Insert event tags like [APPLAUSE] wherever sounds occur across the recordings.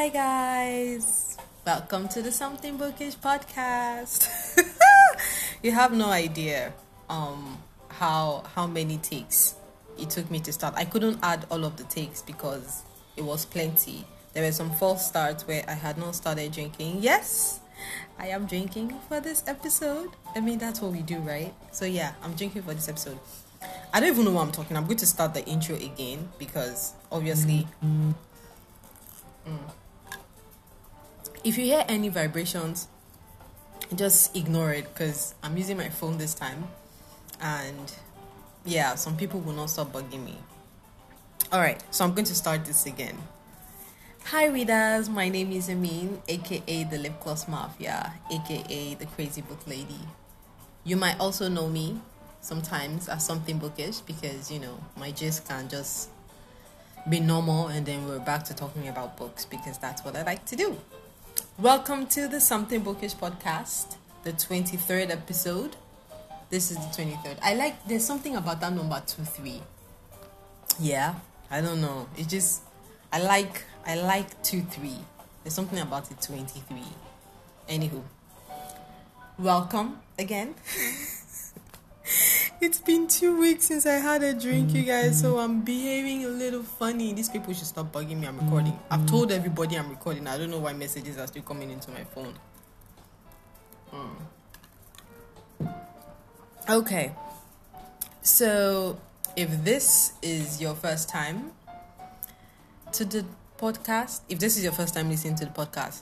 Hi, guys. Welcome to the Something Bookish podcast. [LAUGHS] you have no idea um, how how many takes it took me to start. I couldn't add all of the takes because it was plenty. There were some false starts where I had not started drinking. Yes, I am drinking for this episode. I mean, that's what we do, right? So, yeah, I'm drinking for this episode. I don't even know what I'm talking. I'm going to start the intro again because obviously. Mm. If you hear any vibrations, just ignore it because I'm using my phone this time. And yeah, some people will not stop bugging me. Alright, so I'm going to start this again. Hi, readers. My name is Amyn, aka the Lip Gloss Mafia, aka the Crazy Book Lady. You might also know me sometimes as something bookish because you know my gist can just be normal and then we're back to talking about books because that's what I like to do. Welcome to the Something Bookish podcast, the 23rd episode. This is the 23rd. I like, there's something about that number 2 3. Yeah, I don't know. It just, I like, I like 2 3. There's something about it 23. Anywho, welcome again. [LAUGHS] It's been two weeks since I had a drink, you guys, so I'm behaving a little funny. These people should stop bugging me. I'm recording. I've told everybody I'm recording. I don't know why messages are still coming into my phone. Mm. Okay. So, if this is your first time to the podcast, if this is your first time listening to the podcast,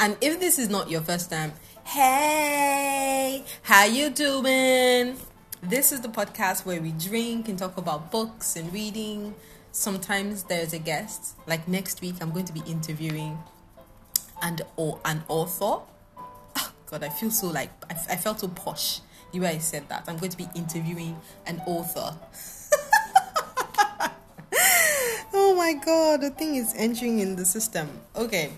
And if this is not your first time, Hey, how you doing? This is the podcast where we drink and talk about books and reading. Sometimes there's a guest. Like next week, I'm going to be interviewing and or an author. Oh, God, I feel so like I, I felt so posh the way I said that. I'm going to be interviewing an author. [LAUGHS] oh my God, the thing is entering in the system. Okay.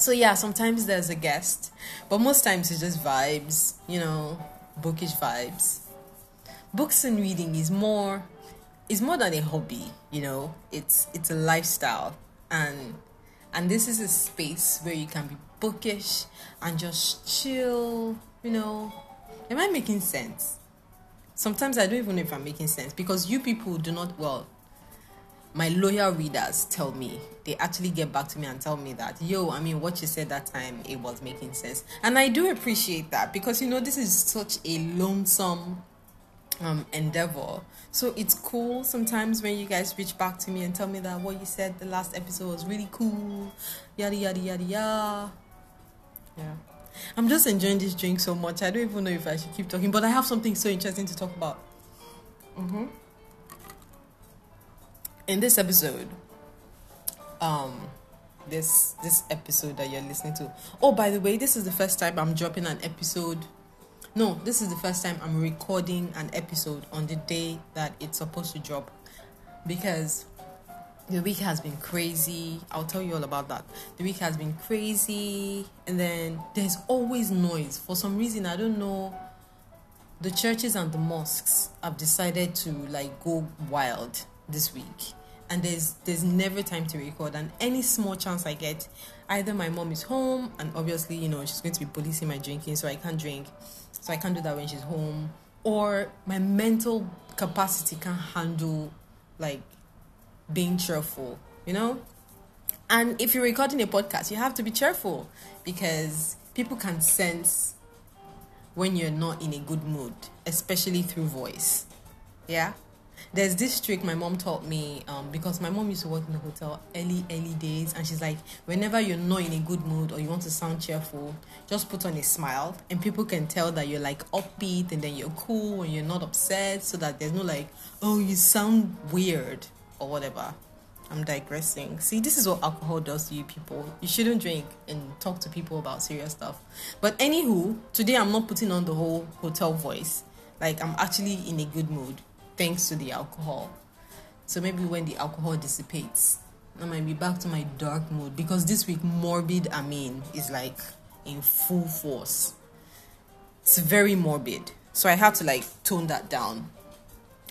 So yeah, sometimes there's a guest, but most times it's just vibes, you know, bookish vibes. Books and reading is more is more than a hobby, you know. It's it's a lifestyle and and this is a space where you can be bookish and just chill, you know. Am I making sense? Sometimes I don't even know if I'm making sense because you people do not well my loyal readers tell me they actually get back to me and tell me that yo i mean what you said that time it was making sense. And i do appreciate that because you know this is such a lonesome um, endeavor. So it's cool sometimes when you guys reach back to me and tell me that what you said the last episode was really cool yada yada yada yada. Yeah. I'm just enjoying this drink so much. I don't even know if i should keep talking but i have something so interesting to talk about. Mm-hmm. In this episode, um, this this episode that you're listening to. Oh, by the way, this is the first time I'm dropping an episode. No, this is the first time I'm recording an episode on the day that it's supposed to drop because the week has been crazy. I'll tell you all about that. The week has been crazy, and then there's always noise. For some reason, I don't know. The churches and the mosques have decided to like go wild this week and there's there's never time to record. And any small chance i get either my mom is home and obviously you know she's going to be policing my drinking so i can't drink. So i can't do that when she's home. Or my mental capacity can't handle like being cheerful you know? And if you're recording a podcast you have to be cheerful because people can sense when you're not in a good mood especially through voice. Yeah there's this trick my mom taught me um, because my mom used to work in the hotel early early days and she's like whenever you're not in a good mood or you want to sound cheerful just put on a smile and people can tell that you're like upbeat and then you're cool and you're not upset so that there's no like oh you sound weird or whatever. I'm digressing. See this is what alcohol does to you people. You shouldn't drink and talk to people about serious stuff. But anywho today i'm not putting on the whole hotel voice. Like i'm actually in a good mood thanks to the alcohol. So maybe when the alcohol dissipates, I might be back to my dark mood because this week morbid I mean is like in full force. It's very morbid. So I had to like tone that down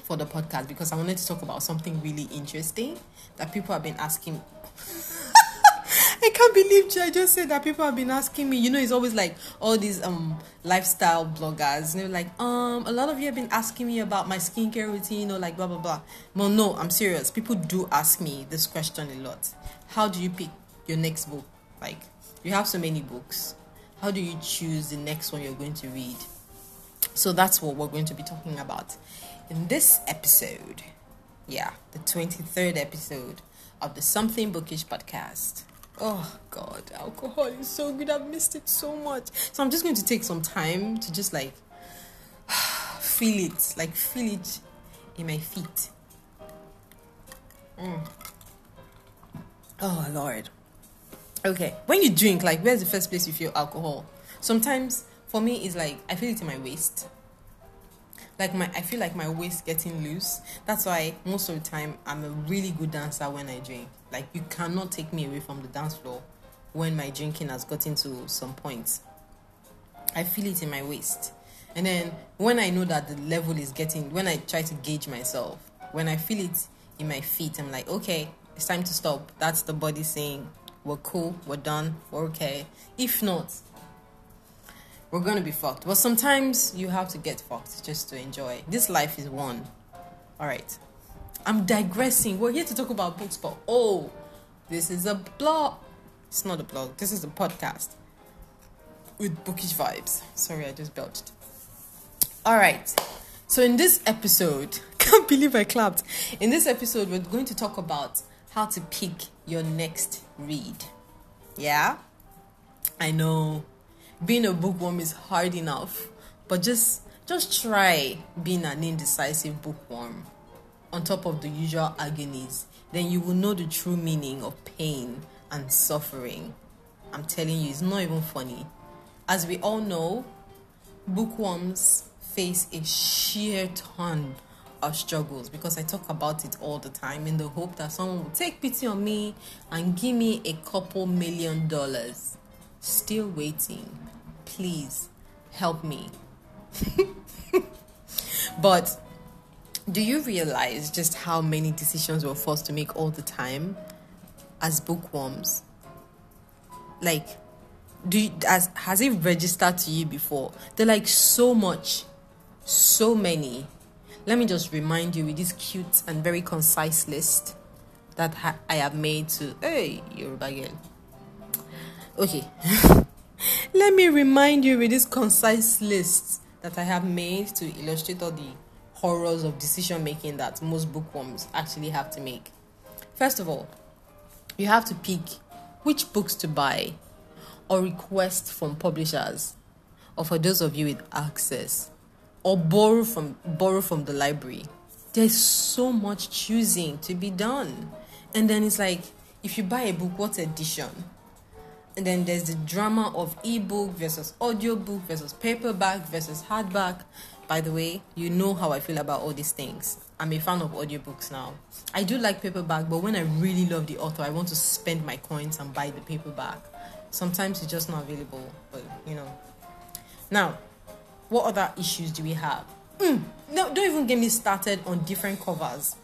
for the podcast because I wanted to talk about something really interesting that people have been asking. I can't believe I just said that people have been asking me. You know, it's always like all these um lifestyle bloggers. They're like, um, a lot of you have been asking me about my skincare routine or like blah blah blah. Well, no, I'm serious. People do ask me this question a lot. How do you pick your next book? Like, you have so many books. How do you choose the next one you're going to read? So that's what we're going to be talking about in this episode. Yeah, the 23rd episode of the Something Bookish podcast. Oh God, alcohol is so good. I've missed it so much. So I'm just going to take some time to just like [SIGHS] feel it, like feel it in my feet. Mm. Oh Lord. Okay, when you drink, like, where's the first place you feel alcohol? Sometimes for me, it's like I feel it in my waist. Like my, I feel like my waist getting loose. That's why most of the time I'm a really good dancer when I drink. Like you cannot take me away from the dance floor when my drinking has gotten to some points. I feel it in my waist. And then when I know that the level is getting, when I try to gauge myself, when I feel it in my feet, I'm like, okay, it's time to stop. That's the body saying, we're cool, we're done, we're okay. If not, we're gonna be fucked. But sometimes you have to get fucked just to enjoy. This life is one. Alright. I'm digressing. We're here to talk about books, but oh, this is a blog. It's not a blog, this is a podcast with bookish vibes. Sorry, I just belched. Alright. So in this episode, [LAUGHS] can't believe I clapped. In this episode, we're going to talk about how to pick your next read. Yeah? I know being a bookworm is hard enough, but just just try being an indecisive bookworm on top of the usual agonies. Then you will know the true meaning of pain and suffering. I'm telling you, it's not even funny. As we all know, bookworms face a sheer ton of struggles because I talk about it all the time in the hope that someone will take pity on me and give me a couple million dollars. Still waiting. Please help me. [LAUGHS] but do you realize just how many decisions we're forced to make all the time as bookworms? Like, do you, as has it registered to you before? They're like so much, so many let me just remind you with this cute and very concise list that ha- I have made to hey Yoruba girl. Okay, [LAUGHS] let me remind you with this concise list that I have made to illustrate all the horrors of decision making that most bookworms actually have to make. First of all, you have to pick which books to buy or request from publishers, or for those of you with access or borrow from borrow from the library. There's so much choosing to be done. And then it's like if you buy a book, what edition? And then there's the drama of ebook versus audiobook versus paperback versus hardback. By the way, you know how I feel about all these things. I'm a fan of audiobooks now. I do like paperback, but when I really love the author, I want to spend my coins and buy the paperback. Sometimes it's just not available, but you know. Now, what other issues do we have? Mm, no, don't even get me started on different covers.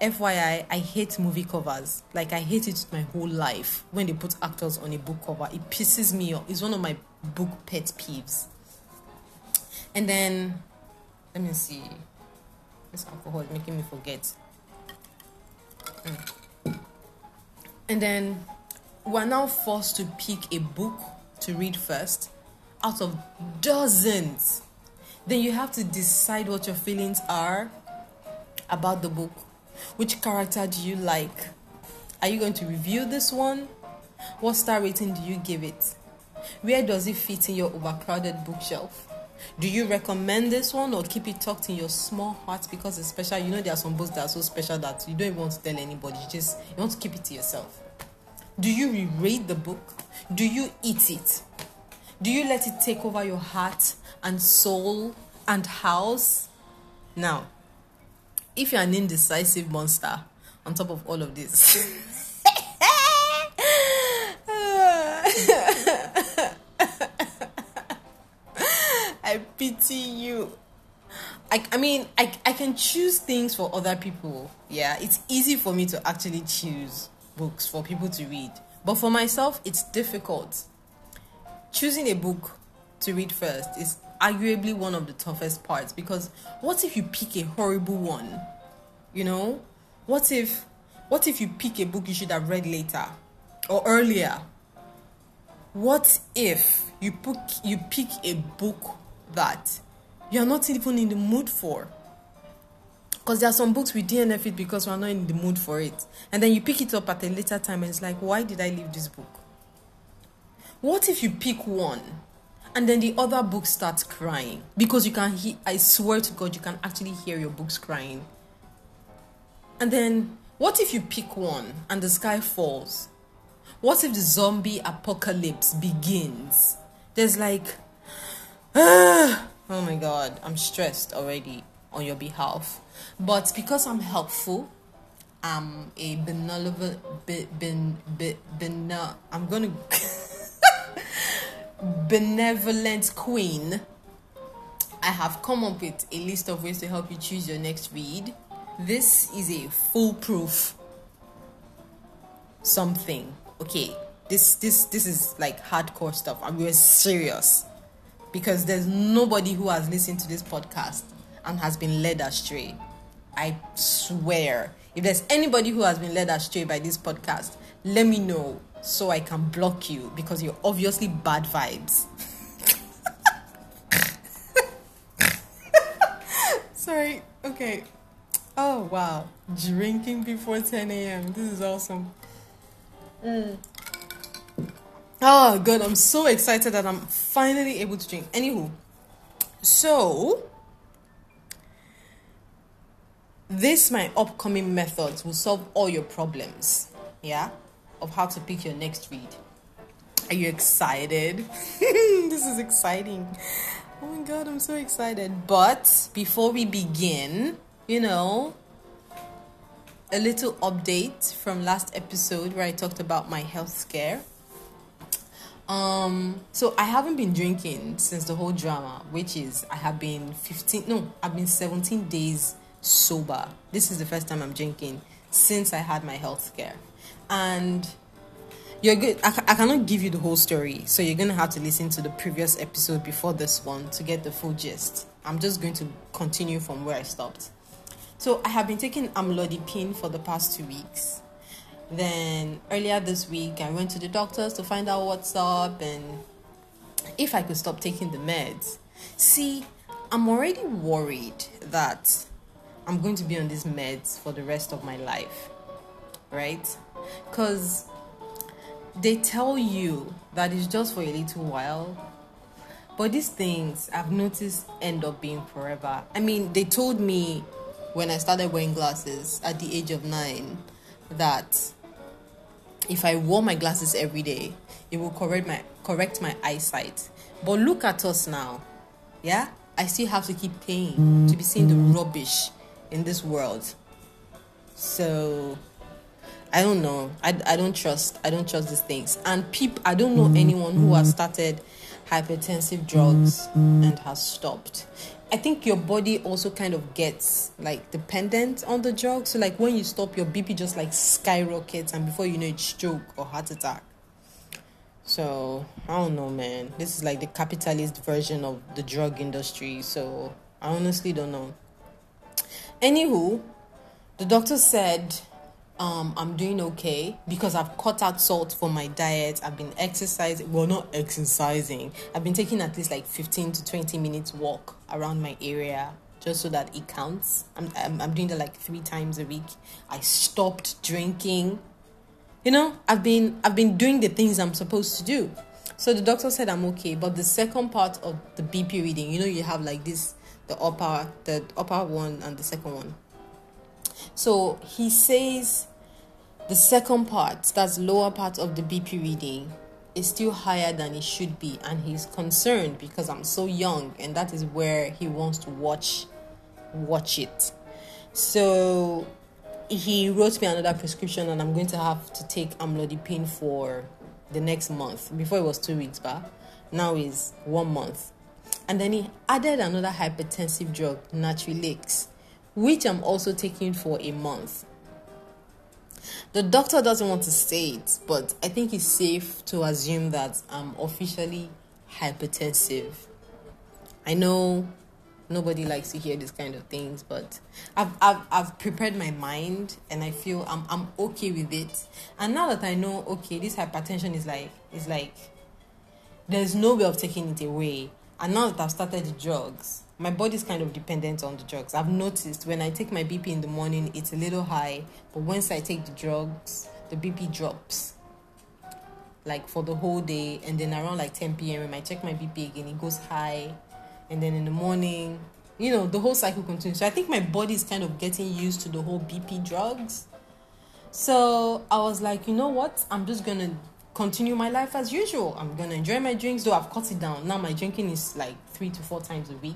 FYI, I hate movie covers. Like I hate it my whole life when they put actors on a book cover. It pisses me off. It's one of my book pet peeves. And then let me see. This alcohol is making me forget. Mm. And then we're now forced to pick a book to read first out of dozens. Then you have to decide what your feelings are about the book. Which character do you like? Are you going to review this one? What star rating do you give it? Where does it fit in your overcrowded bookshelf? Do you recommend this one or keep it tucked in your small heart because it's special? You know, there are some books that are so special that you don't even want to tell anybody. You just you want to keep it to yourself. Do you reread the book? Do you eat it? Do you let it take over your heart and soul and house? Now, if you're an indecisive monster on top of all of this, [LAUGHS] I pity you. I, I mean I, I can choose things for other people yeah. It's easy for me to actually choose books for people to read. But for myself it's difficult. Choosing a book to read first is arguably one of the toughest parts because what if you pick a horrible one you know? What if what if you pick a book you should have read later or earlier? What if you pick you pick a book that you're not even in the mood for. Because there are some books we DNF it because we're not in the mood for it. And then you pick it up at a later time and it's like why did i leave this book? What if you pick one and then the other book starts crying? Because you can hear i swear to god you can actually hear your books crying. And then what if you pick one and the sky falls? What if the zombie apocalypse begins? There's like [SIGHS] oh my god i'm stressed already on your behalf but because i'm helpful i'm a benevolent be, ben, be, ben, i'm gonna [LAUGHS] benevolent queen, I have come up with a list of ways to help you choose your next read. This is a foolproof something. Okay, this this this is like hardcore stuff. I'm we're serious because there's nobody who has listened to this podcast and has been led astray. I swear. If there's anybody who has been led astray by this podcast, let me know so I can block you because you're obviously bad vibes. [LAUGHS] Sorry. Okay. Oh wow. Drinking before 10 a.m. This is awesome. Mm. Ah, oh god, I'm so excited that I'm finally able to drink. Anywho, so this my upcoming methods will solve all your problems. Yeah? of how to pick your next read. Are you excited? [LAUGHS] this is exciting. Oh my god, I'm so excited. But before we begin, you know, a little update from last episode where I talked about my health scare. Um, so I haven't been drinking since the whole drama, which is I have been 15 no, I've been 17 days sober. This is the first time I'm drinking since I had my health scare. And you're good I, I cannot give you the whole story so you're gonna have to listen to the previous episode before this one to get the full gist. I'm just going to continue from where i stopped. So i have been taking amlodipine for the past two weeks then earlier this week i went to the doctors to find out what's up and if i could stop taking the meds. See i'm already worried that i'm going to be on these meds for the rest of my life right? Because they tell you that it's just for a little while but these things i've noticed end up being forever. I mean they told me when i started wearing glasses at the age of nine that if i wore my glasses every day it will correct my correct my eyesight but look at us now yeah i still have to keep paying to be seeing the rubbish in this world so I don't know. I, I don't trust. I don't trust these things. And people, I don't know anyone who has started hypertensive drugs and has stopped. I think your body also kind of gets like dependent on the drug. So like when you stop, your BP just like skyrockets, and before you know, it's stroke or heart attack. So I don't know, man. This is like the capitalist version of the drug industry. So I honestly don't know. Anywho, the doctor said um, I'm doing okay because I've cut out salt from my diet. I've been exercising, well, not exercising. I've been taking at least like 15 to 20 minutes walk around my area just so that it counts. I'm, I'm, I'm doing that like three times a week. I stopped drinking. You know, I've been I've been doing the things I'm supposed to do. So the doctor said I'm okay, but the second part of the BP reading, you know, you have like this the upper the upper one and the second one so he says the second part, that's lower part of the BP reading, is still higher than it should be, and he's concerned because I'm so young, and that is where he wants to watch watch it. So he wrote me another prescription, and I'm going to have to take amlodipine for the next month. Before it was two weeks back, now is one month. And then he added another hypertensive drug, Natrilix, which I'm also taking for a month. The doctor doesn't want to say it, but I think it's safe to assume that I'm officially hypertensive. I know nobody likes to hear these kind of things, but I've, I've, I've prepared my mind and I feel I'm, I'm okay with it. And now that I know, okay, this hypertension is like, is like, there's no way of taking it away. And now that I've started the drugs, my body's kind of dependent on the drugs. I've noticed when I take my BP in the morning, it's a little high, but once I take the drugs, the BP drops like for the whole day. And then around like 10 p.m., when I check my BP again, it goes high. And then in the morning, you know, the whole cycle continues. So I think my body is kind of getting used to the whole BP drugs. So I was like, you know what? I'm just gonna continue my life as usual. I'm gonna enjoy my drinks, though I've cut it down. Now my drinking is like three to four times a week,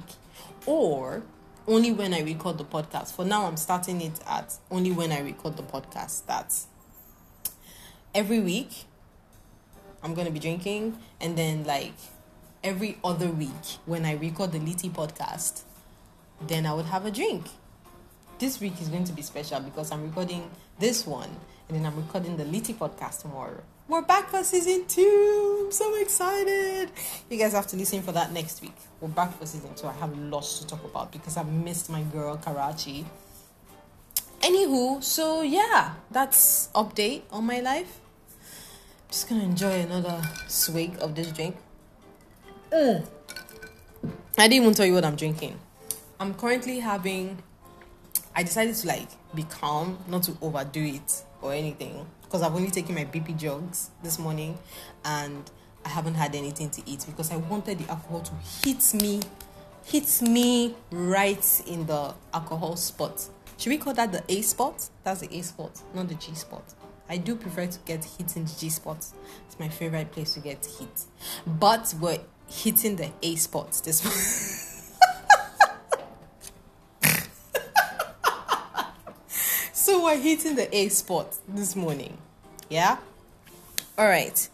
or only when I record the podcast. For now, I'm starting it at only when I record the podcast. That's every week. I'm gonna be drinking, and then like every other week when I record the Litty podcast, then I would have a drink. This week is going to be special because I'm recording this one and then I'm recording the Litty podcast tomorrow. We're back for season two. I'm so excited. You guys have to listen for that next week. We're back for season two. I have lots to talk about because I missed my girl Karachi. Anywho, so yeah, that's update on my life. Just gonna enjoy another swig of this drink. Mm. I didn't even tell you what I'm drinking. I'm currently having. I decided to like be calm, not to overdo it or anything, because I've only taken my BP drugs this morning, and I haven't had anything to eat because I wanted the alcohol to hit me, hit me right in the alcohol spot. Should we call that the A spot? That's the A spot, not the G spot. I do prefer to get hit in the G spot. It's my favorite place to get hit. But we're hitting the A spot this [LAUGHS] so hitting the A spot this morning. Yeah? All right.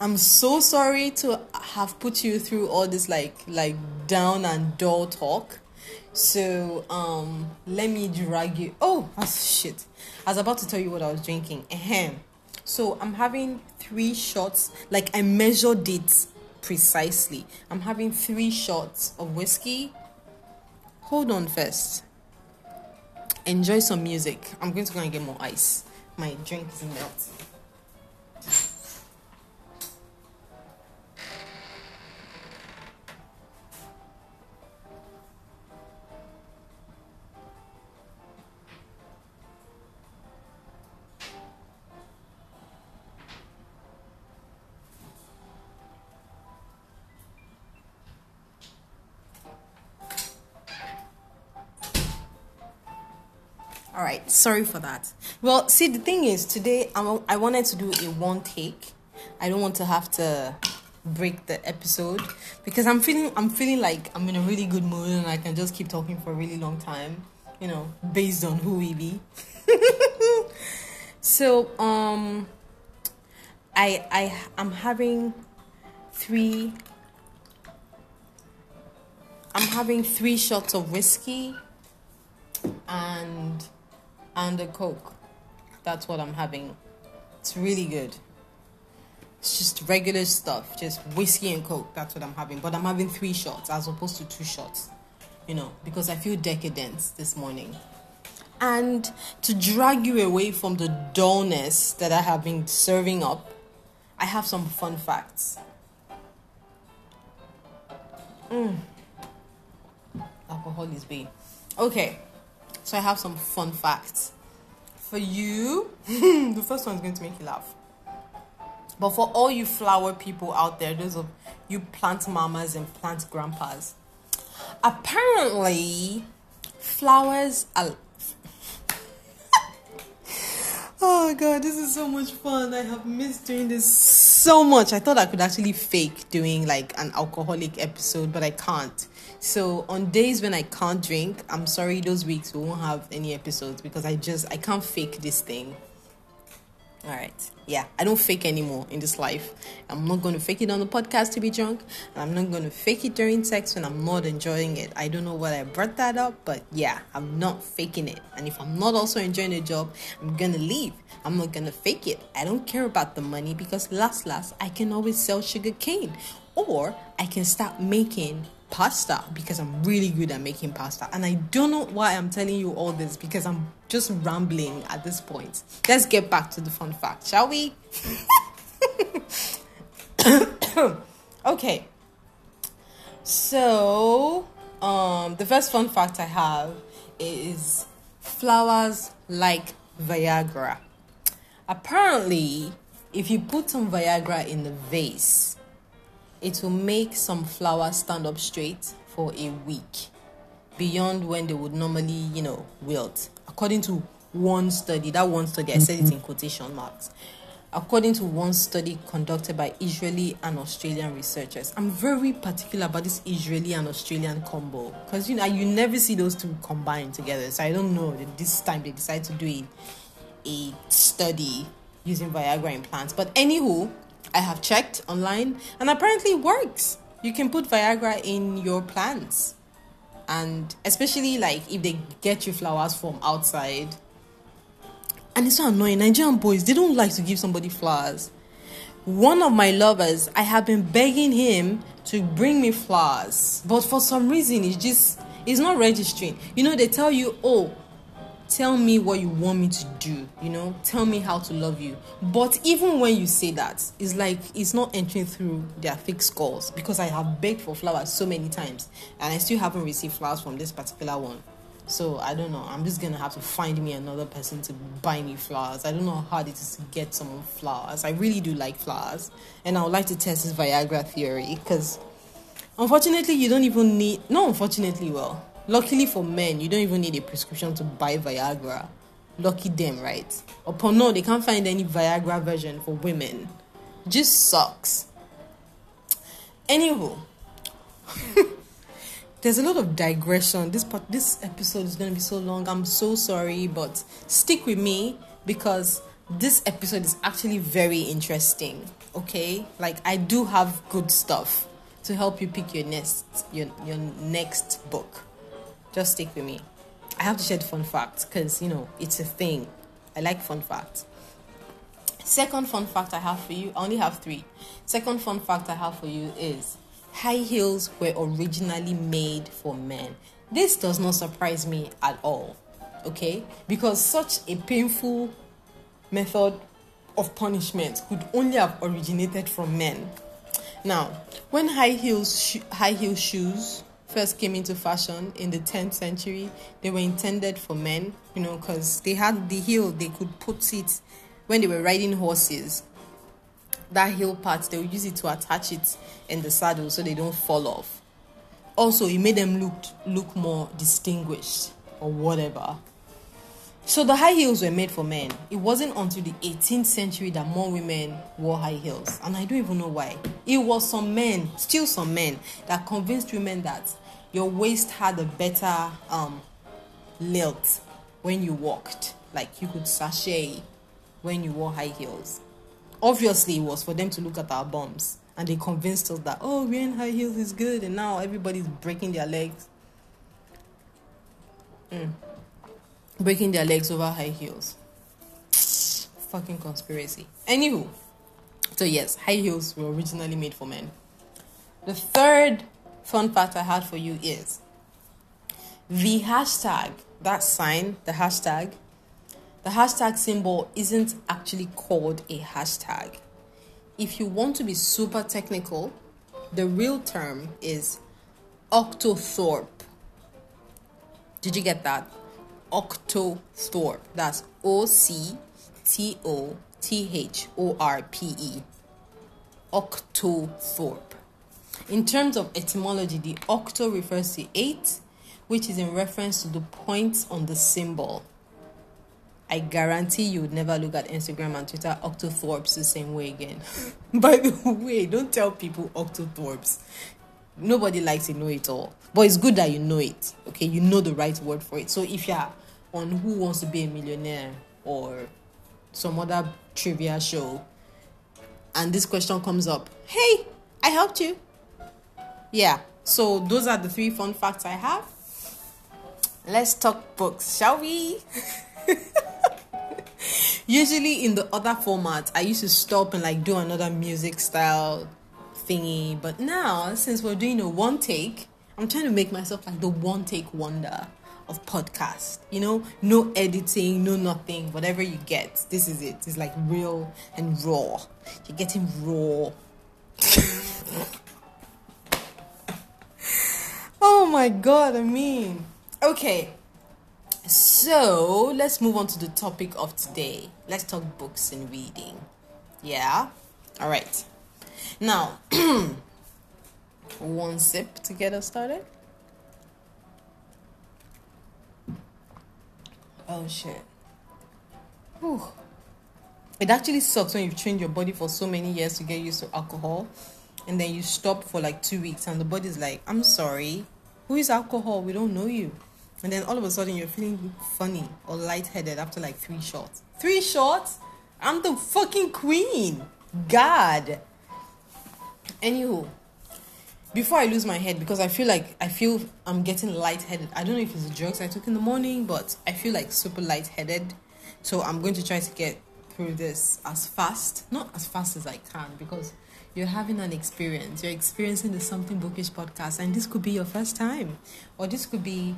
I'm so sorry to have put you through all this like like down and dull talk. So um let me drag you. Oh, oh shit. I was about to tell you what I was drinking. Ahem. So I'm having three shots. Like I measured it precisely. I'm having three shots of whiskey. Hold on first. Enjoy some music. I'm going to go and get more ice. My drink is melting. Sorry for that. Well, see, the thing is, today I'm, I wanted to do a one take. I don't want to have to break the episode because I'm feeling I'm feeling like I'm in a really good mood and I can just keep talking for a really long time. You know, based on who we be. [LAUGHS] so um, I I I'm having three. I'm having three shots of whiskey and a Coke. That's what I'm having. It's really good. It's just regular stuff, just whiskey and Coke. That's what I'm having. But I'm having three shots as opposed to two shots, you know, because I feel decadent this morning. And to drag you away from the dullness that I have been serving up, I have some fun facts. Mm. Alcohol is bad. Okay. So I have some fun facts for you. [LAUGHS] the first one is going to make you laugh. But for all you flower people out there, those of you plant mamas and plant grandpas, apparently flowers are. [LAUGHS] oh god, this is so much fun. I have missed doing this so much. I thought I could actually fake doing like an alcoholic episode, but I can't. So on days when I can't drink, I'm sorry those weeks we won't have any episodes because I just I can't fake this thing. All right. Yeah, I don't fake anymore in this life. I'm not going to fake it on the podcast to be drunk, and I'm not going to fake it during sex when I'm not enjoying it. I don't know what I brought that up, but yeah, I'm not faking it. And if I'm not also enjoying the job, I'm going to leave. I'm not going to fake it. I don't care about the money because last last I can always sell sugar cane or I can start making pasta because I'm really good at making pasta. And I don't know why I'm telling you all this because I'm just rambling at this point. Let's get back to the fun fact, shall we? [COUGHS] okay. So, um, the first fun fact I have is flowers like Viagra. Apparently, if you put some Viagra in the vase, it will make some flowers stand up straight for a week beyond when they would normally, you know, wilt. According to one study, that one study, I said it mm-hmm. in quotation marks. According to one study conducted by Israeli and Australian researchers, I'm very particular about this Israeli and Australian combo because you know you never see those two combined together. So I don't know that this time they decided to do a, a study using Viagra implants. But anywho, I have checked online and apparently it works. You can put Viagra in your plants. And especially like if they get you flowers from outside. And it's so annoying. Nigerian boys, they don't like to give somebody flowers. One of my lovers, I have been begging him to bring me flowers. But for some reason, it's just, it's not registering. You know, they tell you, oh, tell me what you want me to do you know? Tell me how to love you. But even when you say that it's like it's not entering through their thick skulls because i have begged for flowers so many times and i still haven't received flowers from this particular one. So i don't know. I'm just gonna have to find me another person to buy me flowers. I don't know how hard it is to get someone flowers. I really do like flowers. And i would like to test this viagra theory because unfortunately you don't even need no unfortunately well Luckily for men, you don't even need a prescription to buy Viagra. Lucky them, right? Upon no, they can't find any Viagra version for women. Just sucks. Anywho, [LAUGHS] there's a lot of digression. This part, this episode is to be so long. I'm so sorry, but stick with me because this episode is actually very interesting. Okay, like I do have good stuff to help you pick your next your your next book. Just stick with me. I have to share the fun fact because you know it's a thing. I like fun facts. Second fun fact I have for you, I only have three. Second fun fact I have for you is high heels were originally made for men. This does not surprise me at all, okay? Because such a painful method of punishment could only have originated from men. Now, when high heels sh- high heel shoes first came into fashion in the 10th century, they were intended for men, you know, because they had the heel, they could put it when they were riding horses. That heel part, they would use it to attach it in the saddle so they don't fall off. Also, it made them look look more distinguished or whatever. So the high heels were made for men. It wasn't until the 18th century that more women wore high heels. And I don't even know why. It was some men, still some men, that convinced women that your waist had a better um, lilt when you walked. Like you could sashay when you wore high heels. Obviously, it was for them to look at our bums. And they convinced us that, oh, wearing high heels is good. And now everybody's breaking their legs. Mm breaking their legs over high heels. Fucking conspiracy. Anywho, so yes, high heels were originally made for men. The third fun fact I had for you is the hashtag, that sign, the hashtag, the hashtag symbol isn't actually called a hashtag. If you want to be super technical, the real term is octothorpe. Did you get that? Octothorpe. That's O C T O T H O R P E. Octothorpe. In terms of etymology, the octo refers to eight, which is in reference to the points on the symbol. I guarantee you would never look at Instagram and Twitter Octothorpes the same way again. [LAUGHS] By the way, don't tell people Octothorpes nobody likes to know it all. But it's good that you know it okay? You know the right word for it. So if you're on who wants to be a millionaire or some other trivia show and this question comes up hey i helped you. Yeah so those are the three fun facts i have. Let's talk books shall we? [LAUGHS] Usually in the other format i used to stop and like do another music style thingy but now since we're doing a one take i'm trying to make myself like the one take wonder of podcast. You know, no editing, no nothing. Whatever you get, this is it. It's like real and raw. You're getting raw. [LAUGHS] oh my god, I mean. Okay. So, let's move on to the topic of today. Let's talk books and reading. Yeah? All right. Now, [CLEARS THROAT] one sip to get us started. Oh shit. Whew. It actually sucks when you've trained your body for so many years to get used to alcohol and then you stop for like two weeks and the body's like, I'm sorry, who is alcohol? We don't know you. And then all of a sudden you're feeling funny or lightheaded after like three shots. Three shots? I'm the fucking queen. God. Anywho, before I lose my head because I feel like I feel I'm getting lightheaded. I don't know if it's the drugs I took in the morning, but I feel like super lightheaded. So I'm going to try to get through this as fast, not as fast as I can, because you're having an experience. You're experiencing the Something Bookish podcast, and this could be your first time, or this could be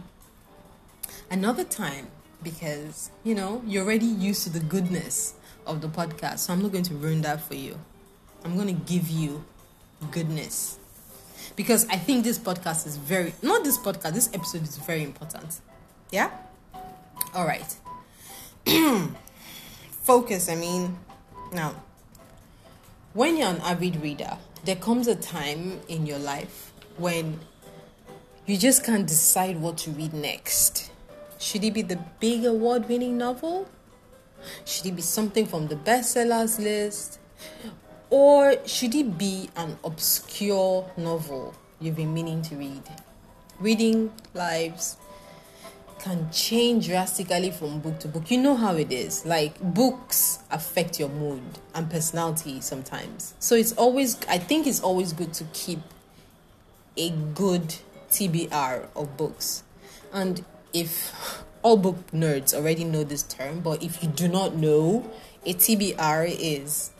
another time because you know you're already used to the goodness of the podcast. So I'm not going to ruin that for you. I'm going to give you goodness because I think this podcast is very not this podcast, this episode is very important. Yeah? All right. [CLEARS THROAT] Focus, I mean, now when you're an avid reader, there comes a time in your life when you just can't decide what to read next. Should it be the big award winning novel? Should it be something from the bestsellers list? Or should it be an obscure novel you've been meaning to read? Reading lives can change drastically from book to book. You know how it is. Like books affect your mood and personality sometimes. So it's always I think it's always good to keep a good TBR of books. And if all book nerds already know this term, but if you do not know, a TBR is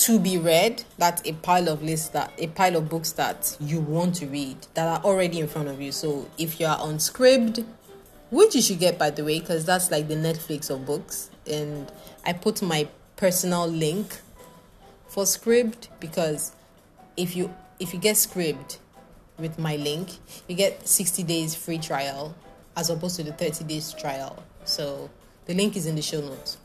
to be read that's a pile of lists that a pile of books that you want to read that are already in front of you. So if you are on which you should get by the way because that's like the netflix of books. And i put my personal link for scribd because if you if you get scribd with my link you get 60 days free trial as opposed to the 30 days trial. So the link is in the show notes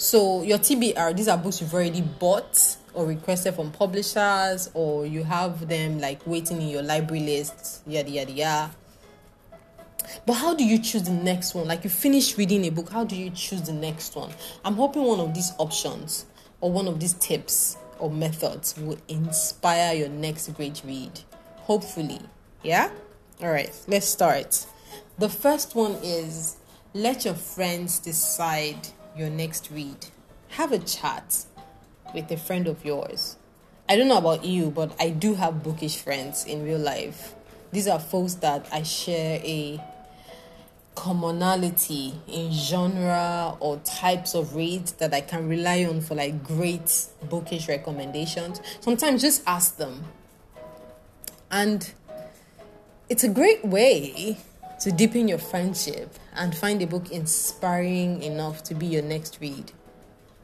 so your TBR, uh, these are books you've already bought or requested from publishers, or you have them like waiting in your library list, yada yada yada. But how do you choose the next one? Like you finish reading a book, how do you choose the next one? I'm hoping one of these options or one of these tips or methods will inspire your next great read. Hopefully. Yeah? All right, let's start. The first one is let your friends decide your next read. Have a chat with a friend of yours. I don't know about you, but I do have bookish friends in real life. These are folks that I share a commonality in genre or types of reads that I can rely on for like great bookish recommendations. Sometimes just ask them. And it's a great way to deepen your friendship and find a book inspiring enough to be your next read.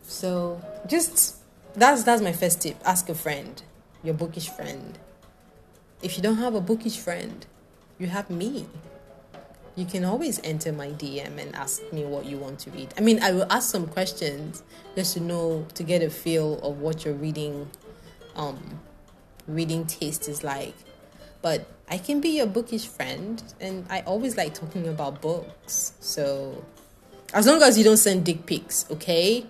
So just that's that's my first tip. Ask a friend, your bookish friend. If you don't have a bookish friend, you have me. You can always enter my DM and ask me what you want to read. I mean, I will ask some questions just to know to get a feel of what your reading um reading taste is like. But I can be your bookish friend, and I always like talking about books. So, as long as you don't send dick pics, okay?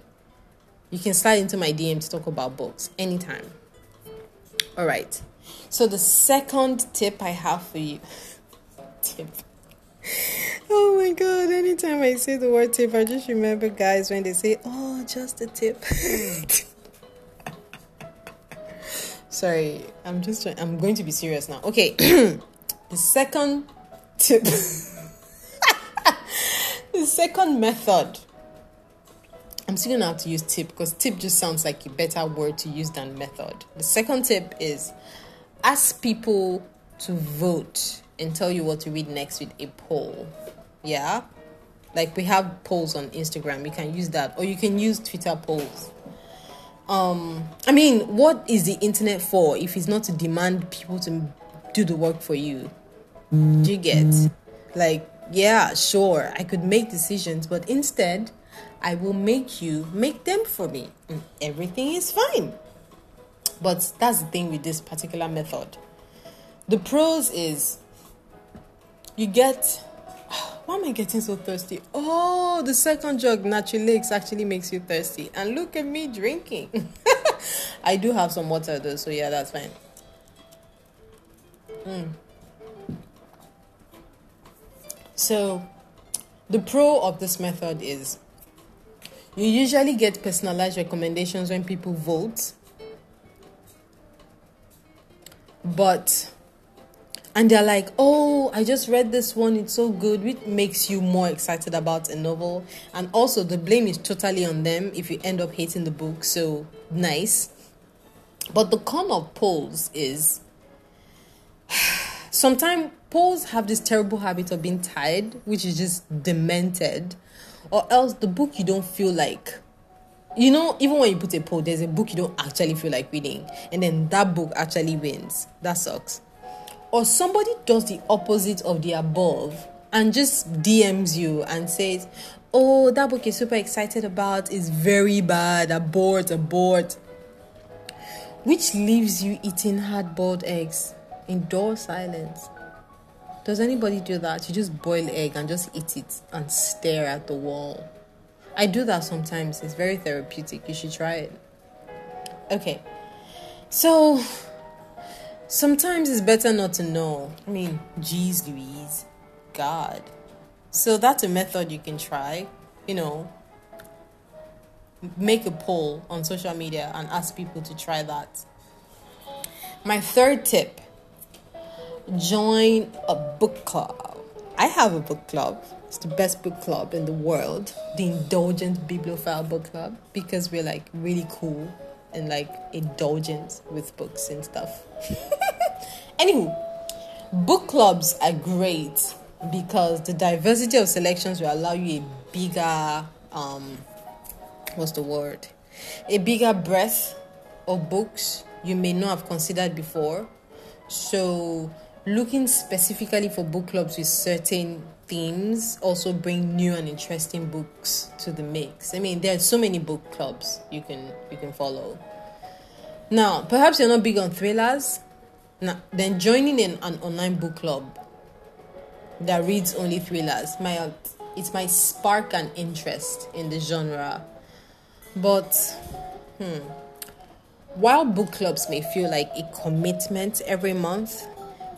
You can slide into my DM to talk about books anytime. All right. So, the second tip I have for you [LAUGHS] tip. Oh my god, anytime I say the word tip, I just remember guys when they say, Oh, just a tip. [LAUGHS] Sorry, I'm just I'm going to be serious now. Okay, [CLEARS THROAT] the second tip, [LAUGHS] the second method. I'm still gonna have to use tip because tip just sounds like a better word to use than method. The second tip is ask people to vote and tell you what to read next with a poll. Yeah? Like we have polls on Instagram, you can use that, or you can use Twitter polls. Um, I mean, what is the internet for if it's not to demand people to do the work for you? Do you get? Like, yeah, sure, I could make decisions, but instead, I will make you make them for me. And everything is fine. But that's the thing with this particular method. The pros is you get why am I getting so thirsty? Oh, the second jug Nutrilakes actually makes you thirsty. And look at me drinking. [LAUGHS] I do have some water though, so yeah, that's fine. Mm. So, the pro of this method is you usually get personalized recommendations when people vote. But and they're like, "Oh, I just read this one; it's so good," which makes you more excited about a novel. And also, the blame is totally on them if you end up hating the book. So nice. But the con of polls is [SIGHS] sometimes polls have this terrible habit of being tied, which is just demented, or else the book you don't feel like you know, even when you put a poll, there's a book you don't actually feel like reading, and then that book actually wins. That sucks or somebody does the opposite of the above and just DMs you and says, Oh, that book is super excited about is very bad, abort, abort. Which leaves you eating hard boiled eggs in door silence. Does anybody do that? You just boil egg and just eat it and stare at the wall. I do that sometimes. It's very therapeutic. You should try it. Okay. So Sometimes it's better not to know. I mean, geez, Louise, God. So that's a method you can try. You know, make a poll on social media and ask people to try that. My third tip join a book club. I have a book club. It's the best book club in the world, the Indulgent Bibliophile Book Club, because we're like really cool and like indulgent with books and stuff. [LAUGHS] Anywho, book clubs are great because the diversity of selections will allow you a bigger um what's the word? A bigger breadth of books you may not have considered before. So looking specifically for book clubs with certain themes also bring new and interesting books to the mix. I mean, there are so many book clubs you can you can follow. Now, perhaps you're not big on thrillers, now, then joining in an online book club that reads only thrillers, my it might spark an interest in the genre. But hmm, while book clubs may feel like a commitment every month,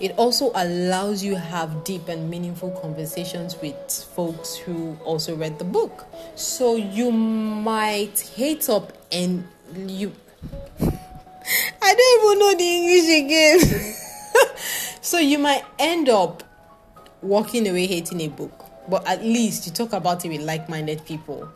it also allows you have deep and meaningful conversations with folks who also read the book. So you might hate up and you [LAUGHS] I don't even know the English again. [LAUGHS] so you might end up walking away hating a book, but at least you talk about it with like minded people.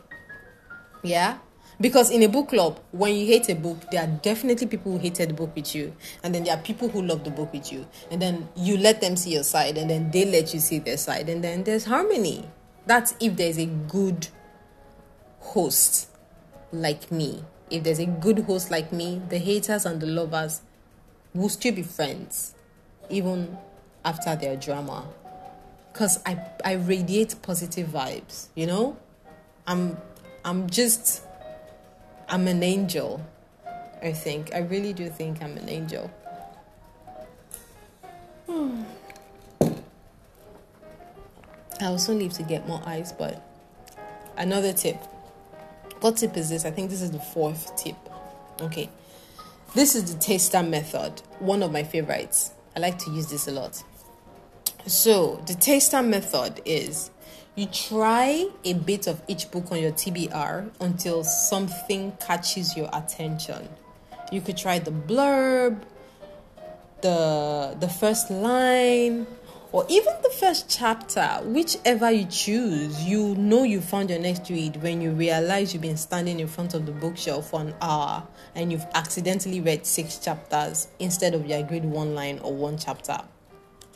Yeah? Because in a book club, when you hate a book, there are definitely people who hated the book with you, and then there are people who love the book with you, and then you let them see your side, and then they let you see their side, and then there's harmony. That's if there's a good host like me if there's a good host like me, the haters and the lovers will still be friends, even after their drama. Cause I I radiate positive vibes, you know? I'm I'm just I'm an angel. I think. I really do think I'm an angel. Hmm. I also need to get more ice, but another tip what tip is this? I think this is the fourth tip. Okay. This is the taster method, one of my favorites. I like to use this a lot. So, the taster method is you try a bit of each book on your TBR until something catches your attention. You could try the blurb, the the first line, or even the first chapter, whichever you choose, you know you found your next read when you realize you've been standing in front of the bookshelf for an hour and you've accidentally read six chapters instead of your agreed one line or one chapter.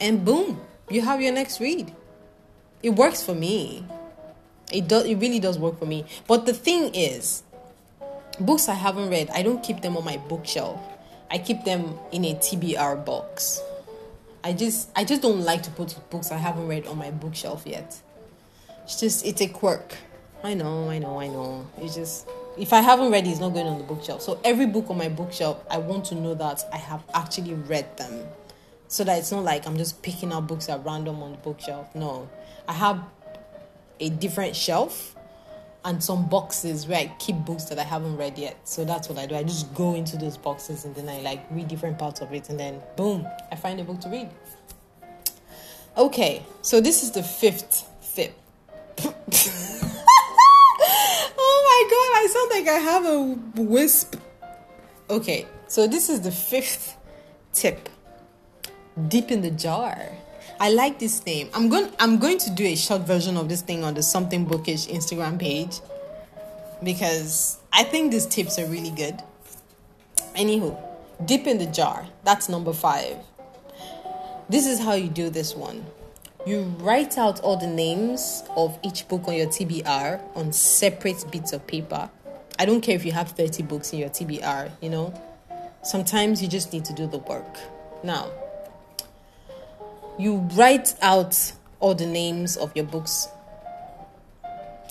And boom, you have your next read. It works for me. It does it really does work for me. But the thing is, books I haven't read, I don't keep them on my bookshelf. I keep them in a TBR box. I just I just don't like to put books I haven't read on my bookshelf yet. It's just it's a quirk. I know, I know, I know. It's just if I haven't read it, it's not going on the bookshelf. So every book on my bookshelf, I want to know that I have actually read them. So that it's not like I'm just picking out books at random on the bookshelf. No. I have a different shelf and some boxes where I keep books that I haven't read yet. So that's what I do. I just go into those boxes and then I like read different parts of it and then boom, I find a book to read. Okay, so this is the fifth tip. [LAUGHS] oh my god, I sound like I have a wisp. Okay, so this is the fifth tip. Deep in the jar. I like this name. I'm going I'm going to do a short version of this thing on the something bookish Instagram page because I think these tips are really good. Anywho, deep in the jar. That's number 5. This is how you do this one. You write out all the names of each book on your TBR on separate bits of paper. I don't care if you have 30 books in your TBR, you know. Sometimes you just need to do the work. Now, you write out all the names of your books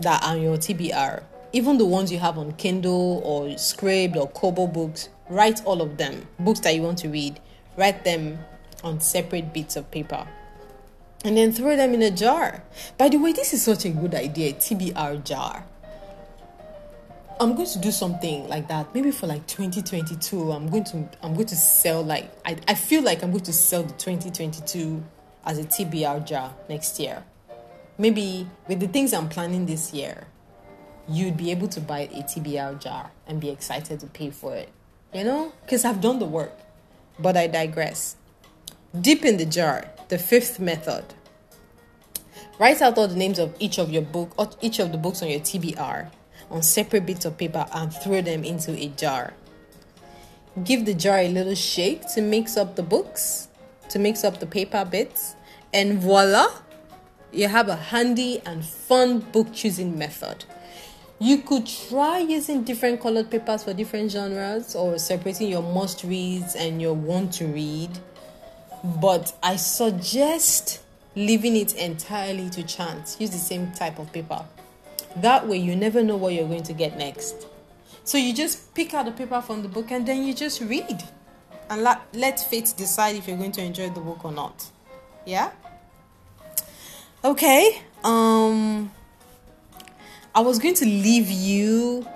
that are on your TBR, even the ones you have on Kindle or Scribd or Kobo books. Write all of them, books that you want to read. Write them on separate bits of paper and then throw them in a jar. By the way, this is such a good idea, TBR jar. I'm going to do something like that maybe for like 2022 I'm going to I'm going to sell like I, I feel like I'm going to sell the 2022 as a TBR jar next year. Maybe with the things I'm planning this year, you'd be able to buy a TBR jar and be excited to pay for it. You know? Because I've done the work. But I digress. Dip in the jar, the fifth method. Write out all the names of each of your book, or each of the books on your TBR on separate bits of paper and throw them into a jar. Give the jar a little shake to mix up the books, to mix up the paper bits, and voila, you have a handy and fun book choosing method. You could try using different colored papers for different genres or separating your must reads and your want to read but I suggest leaving it entirely to chance. Use the same type of paper. That way, you never know what you're going to get next. So you just pick out the paper from the book and then you just read. And let, let fate decide if you're going to enjoy the book or not. Yeah? Okay. Um I was going to leave you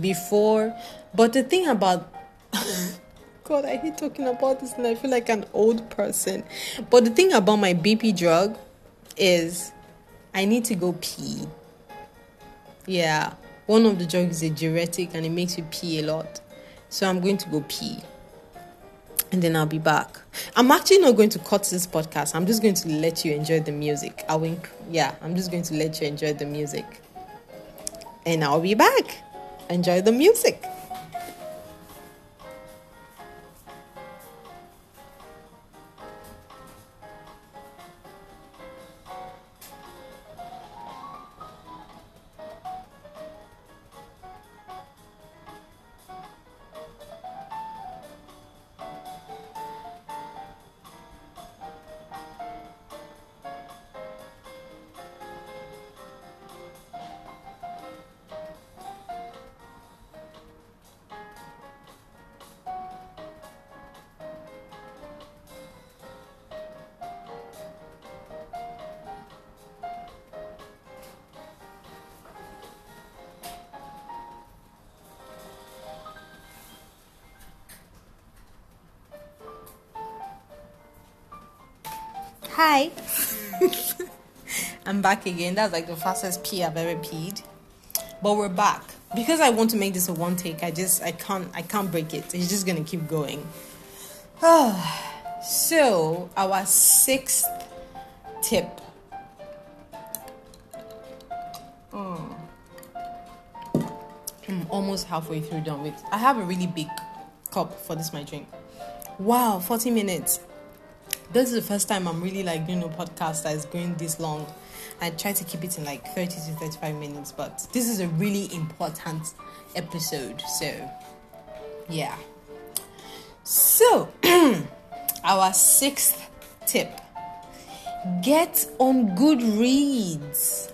before, but the thing about [LAUGHS] God, I hate talking about this and I feel like an old person. But the thing about my BP drug is I need to go pee. Yeah, one of the drugs is a diuretic and it makes you pee a lot. So I'm going to go pee. And then I'll be back. I'm actually not going to cut this podcast. I'm just going to let you enjoy the music. I wink. Yeah, I'm just going to let you enjoy the music. And I'll be back. Enjoy the music. Hi. [LAUGHS] I'm back again. That's like the fastest pee I've ever peed. But we're back. Because I want to make this a one take, I just I can't I can't break it. It's just gonna keep going. [SIGHS] so our sixth tip. Mm. I'm almost halfway through done with. I have a really big cup for this my drink. Wow, 40 minutes. This is the first time I'm really like doing a podcast that is going this long. I try to keep it in like 30 to 35 minutes, but this is a really important episode. So, yeah. So, [CLEARS THROAT] our sixth tip get on Goodreads.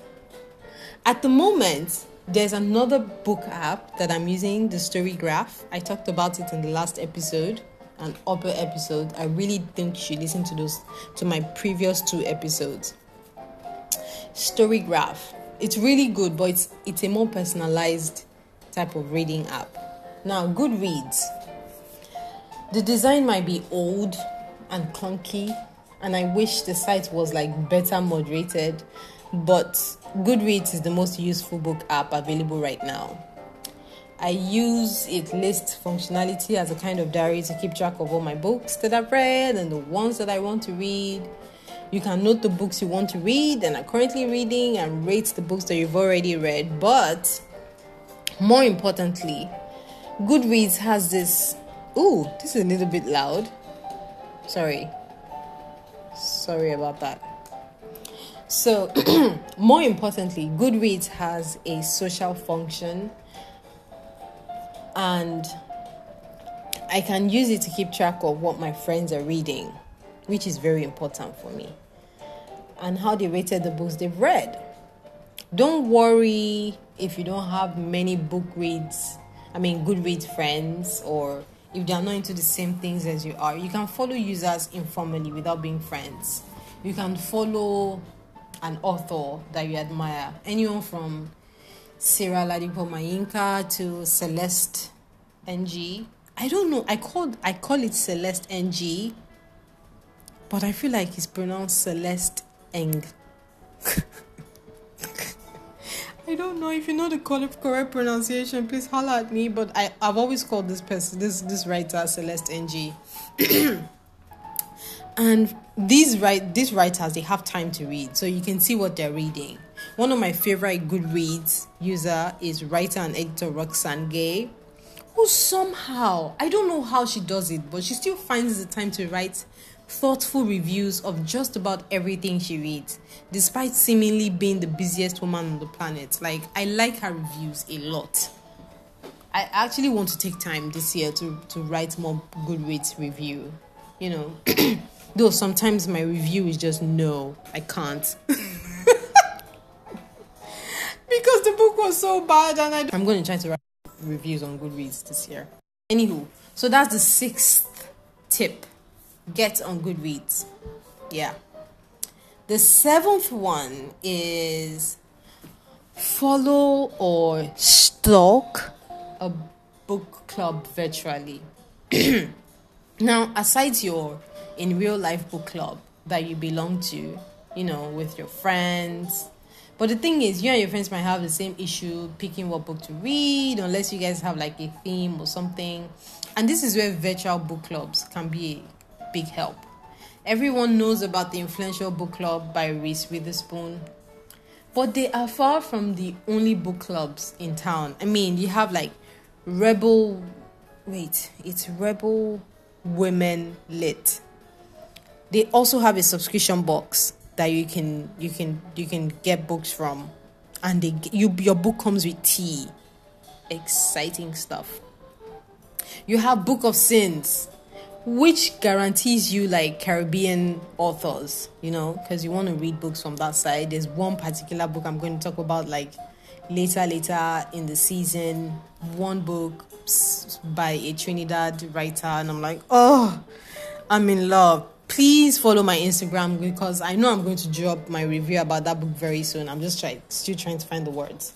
At the moment, there's another book app that I'm using, the Story Graph. I talked about it in the last episode, an upper episode. I really think you should listen to those to my previous two episodes. Storygraph. It's really good, but it's it's a more personalized type of reading app. Now, Goodreads. The design might be old and clunky, and I wish the site was like better moderated, but Goodreads is the most useful book app available right now. I use it list functionality as a kind of diary to keep track of all my books that I've read and the ones that I want to read. You can note the books you want to read and are currently reading and rate the books that you've already read. But more importantly, Goodreads has this. Ooh, this is a little bit loud. Sorry. Sorry about that. So, [CLEARS THROAT] more importantly, Goodreads has a social function and I can use it to keep track of what my friends are reading, which is very important for me, and how they rated the books they've read. Don't worry if you don't have many book reads, I mean, good Goodreads friends, or if they are not into the same things as you are. You can follow users informally without being friends. You can follow an author that you admire. Anyone from Sarah Ladipo Manyika to Celeste NG. I don't know. I called I call it Celeste NG, but I feel like it's pronounced Celeste Eng. [LAUGHS] I don't know if you know the correct pronunciation. Please holler at me. But I I've always called this person this this writer Celeste NG. [CLEARS THROAT] and these write these writers they have time to read so you can see what they're reading one of my favorite goodreads user is writer and editor Roxane Gay who somehow i don't know how she does it but she still finds the time to write thoughtful reviews of just about everything she reads despite seemingly being the busiest woman on the planet. Like i like her reviews a lot. I actually want to take time this year to to write more goodreads review you know. [CLEARS THROAT] Though sometimes my review is just no, I can't. [LAUGHS] because the book was so bad and I I'm going to try to write reviews on Goodreads this year. Anywho, so that's the sixth tip. Get on Goodreads. Yeah. The seventh one is follow or stalk a book club virtually. [CLEARS THROAT] now, aside your in real life book club that you belong to, you know, with your friends. But the thing is, you and your friends might have the same issue picking what book to read, unless you guys have like a theme or something. And this is where virtual book clubs can be a big help. Everyone knows about the influential book club by Reese Witherspoon, but they are far from the only book clubs in town. I mean, you have like Rebel, wait, it's Rebel Women Lit they also have a subscription box that you can you can you can get books from. And they you your book comes with tea. Exciting stuff. You have Book of Cinz which guarantees you like caribbean authors you know because you want to read books from that side. There's one particular book i'm going to talk about like later later in the season. One book by a trinidad writer and i'm like oh i'm in love please follow my Instagram because I know I'm going to drop my review about that book very soon. I'm just trying, still trying to find the words.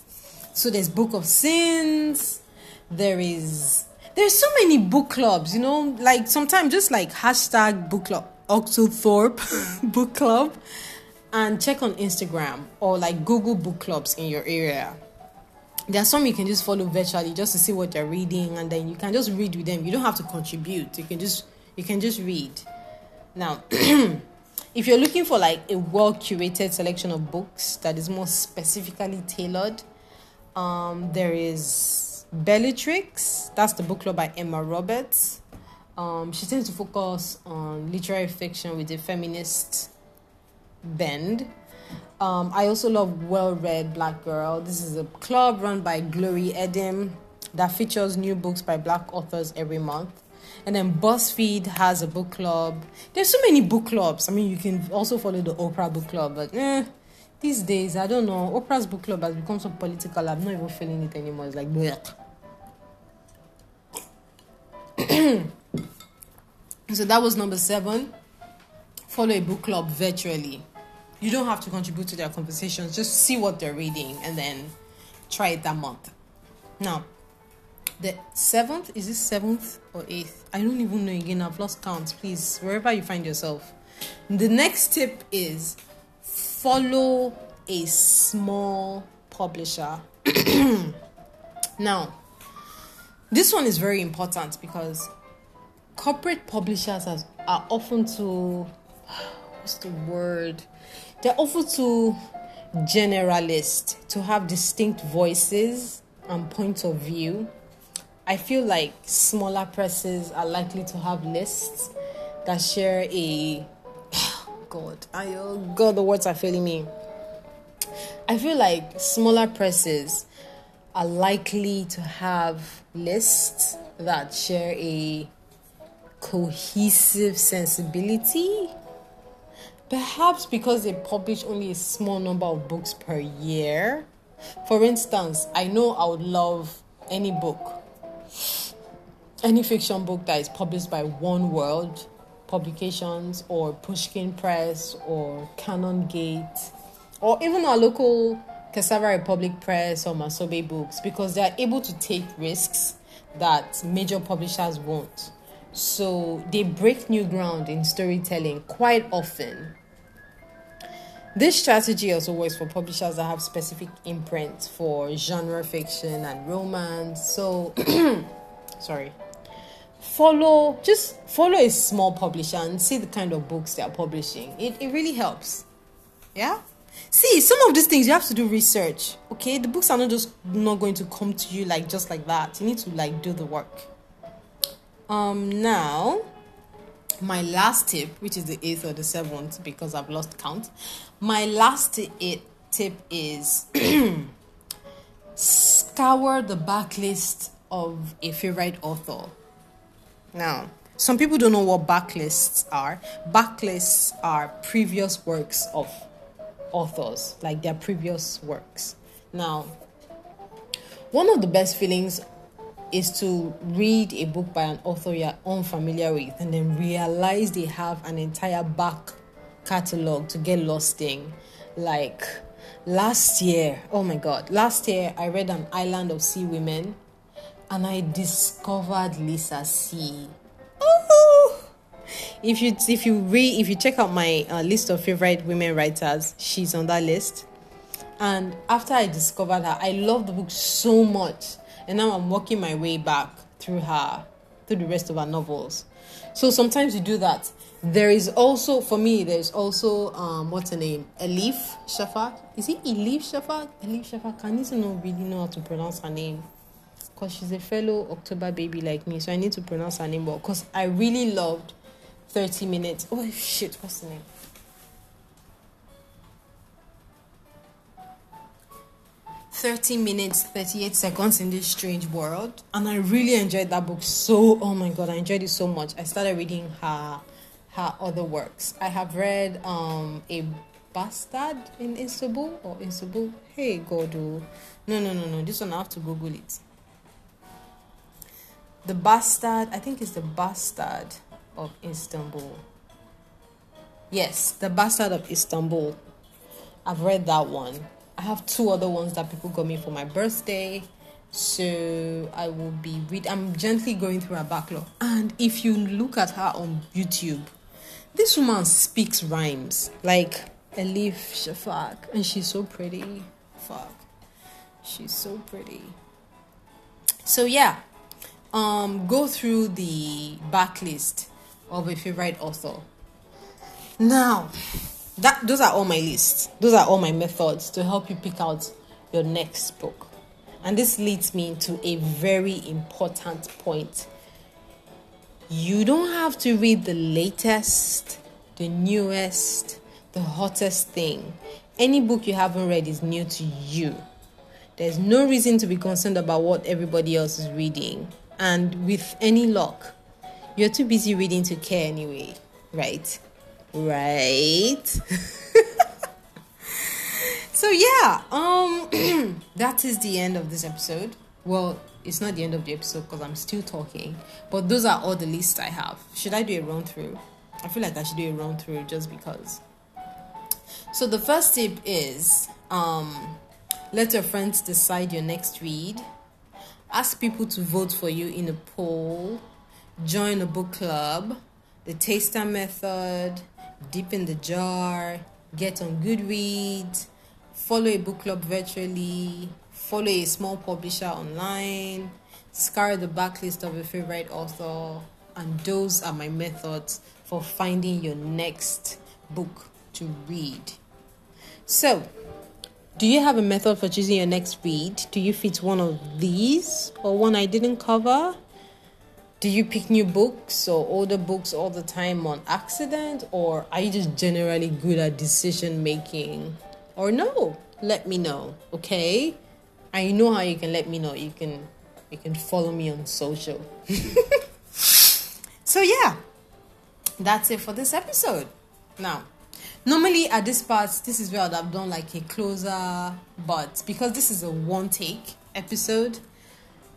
So there's Book of Cinz. There is there's so many book clubs, you know, like sometimes just like hashtag book club Octothorpe [LAUGHS] Book Club and check on Instagram or like Google book clubs in your area. There are some you can just follow virtually just to see what they're reading and then you can just read with them. You don't have to contribute. You can just you can just read. Now [CLEARS THROAT] if you're looking for like a well curated selection of books that is more specifically tailored, um, there is Belletrist. That's the book club by Emma Roberts. Um, she tends to focus on literary fiction with a feminist bend. Um, I also love Well Read Black Girl. This is a club run by Glory Edim that features new books by black authors every month. And then BuzzFeed has a book club. There's so many book clubs. I mean, you can also follow the Oprah book club, but eh, these days, I don't know. Oprah's book club has become so political. I'm not even feeling it anymore. It's like, [CLEARS THROAT] so that was number seven. Follow a book club virtually. You don't have to contribute to their conversations. Just see what they're reading and then try it that month. Now, the seventh is this seventh or eighth? I don't even know again. I've lost count. Please, wherever you find yourself. The next tip is follow a small publisher. [CLEARS THROAT] now, this one is very important because corporate publishers are, are often too what's the word? They're often too generalist to have distinct voices and points of view I feel like smaller presses are likely to have lists that share a [SIGHS] God, I oh God, the words are failing me. I feel like smaller presses are likely to have lists that share a cohesive sensibility. Perhaps because they publish only a small number of books per year. For instance, I know I would love any book any fiction book that is published by One World Publications or Pushkin Press or Canongate or even our local Cassava Republic Press or Masobe Books because they are able to take risks that major publishers won't. So they break new ground in storytelling quite often. This strategy also works for publishers that have specific imprints for genre fiction and romance. So, [CLEARS THROAT] sorry. Follow, just follow a small publisher and see the kind of books they are publishing. It, it really helps. Yeah? See, some of these things you have to do research. Okay? The books are not just not going to come to you like just like that. You need to like do the work. Um, now, my last tip, which is the eighth or the seventh, because I've lost count. My last tip is [CLEARS THROAT] scour the backlist of a favorite author. Now, some people don't know what backlists are. Backlists are previous works of authors, like their previous works. Now, one of the best feelings is to read a book by an author you're unfamiliar with and then realize they have an entire back catalog to get lost in. Like last year, oh my god, last year I read An Island of Sea Women and I discovered Lisa See If you if you read if you check out my uh, list of favorite women writers, she's on that list. And after I discovered her, I love the book so much and now I'm working my way back through her, through the rest of her novels. So sometimes you do that. There is also, for me, there's also, um, what's her name? Elif Shafak. Is it Elif Shafak? Elif Shafak. I need to know, really know how to pronounce her name. Because she's a fellow October baby like me. So I need to pronounce her name well. Because I really loved 30 minutes. Oh, shit. What's the name? 30 minutes 38 seconds in this strange world and i really enjoyed that book so oh my god i enjoyed it so much i started reading her her other works i have read um a bastard in istanbul or istanbul hey god oh. no no no no this one i have to google it the bastard i think it's the bastard of istanbul yes the bastard of istanbul i've read that one I have two other ones that people got me for my birthday. So I will be read. I'm gently going through her backlog. And if you look at her on YouTube, this woman speaks rhymes like Elif Shafak, and she's so pretty. Fuck, she's so pretty. So yeah, um, go through the backlist of a favorite author. Now, that those are all my lists. Those are all my methods to help you pick out your next book. And this leads me to a very important point. You don't have to read the latest, the newest, the hottest thing. Any book you haven't read is new to you. There's no reason to be concerned about what everybody else is reading. And with any luck, you're too busy reading to care anyway, right? Right? [LAUGHS] so yeah, um [CLEARS THROAT] that is the end of this episode. Well, it's not the end of the episode because I'm still talking, but those are all the lists I have. Should I do a run through? I feel like I should do a run through just because. So the first tip is um let your friends decide your next read. Ask people to vote for you in a poll join a book club, the taster method, dip in the jar, get on Goodreads, follow a book club virtually, follow a small publisher online, scour the backlist of a favorite author, and those are my methods for finding your next book to read. So, do you have a method for choosing your next read? Do you fit one of these or one I didn't cover? do you pick new books or older books all the time on accident? Or are you just generally good at decision making? Or no let me know okay? I know how you can let me know. You can you can follow me on social. [LAUGHS] So yeah that's it for this episode. Now normally at this part this is where i'd have done like a closer but because this is a one take episode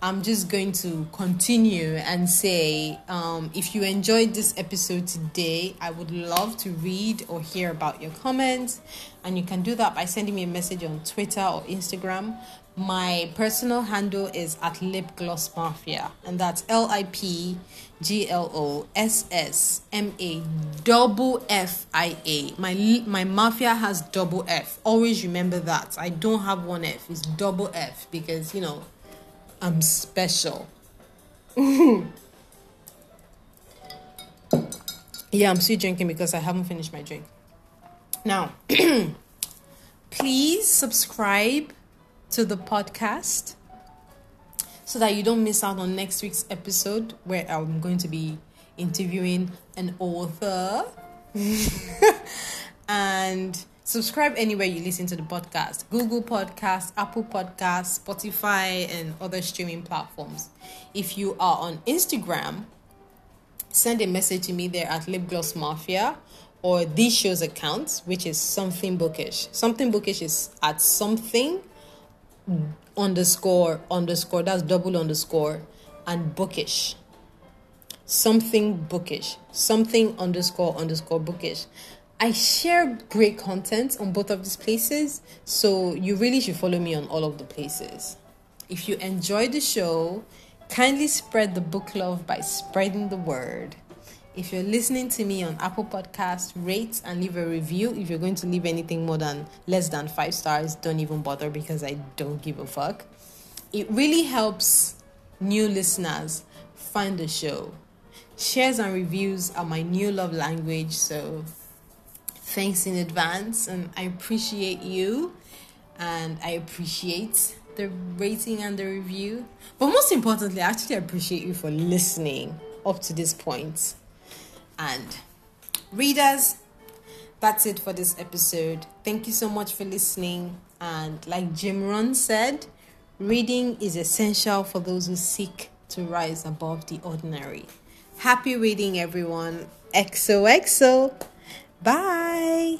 I'm just going to continue and say um, if you enjoyed this episode today, I would love to read or hear about your comments. And you can do that by sending me a message on Twitter or Instagram. My personal handle is at Lip Gloss Mafia, and that's L I P G L O S S M A double F I A. My my mafia has double F. Always remember that. I don't have one F. It's double F because you know I'm special. [LAUGHS] yeah, I'm still drinking because I haven't finished my drink. Now, [CLEARS THROAT] please subscribe to the podcast so that you don't miss out on next week's episode where I'm going to be interviewing an author. [LAUGHS] and Subscribe anywhere you listen to the podcast Google Podcast, Apple Podcast, Spotify, and other streaming platforms. If you are on Instagram, send a message to me there at Lip Gloss Mafia or this show's account, which is something bookish. Something bookish is at something underscore underscore that's double underscore and bookish something bookish something underscore underscore bookish I share great content on both of these places, so you really should follow me on all of the places. If you enjoy the show, kindly spread the book love by spreading the word. If you're listening to me on Apple Podcast, rate and leave a review. If you're going to leave anything more than less than five stars, don't even bother because I don't give a fuck. It really helps new listeners find the show. Shares and reviews are my new love language, so thanks in advance and I appreciate you and I appreciate the rating and the review. But most importantly, I actually appreciate you for listening up to this point. And readers, that's it for this episode. Thank you so much for listening. And like Jim Rohn said, reading is essential for those who seek to rise above the ordinary. Happy reading, everyone. XOXO. Bye.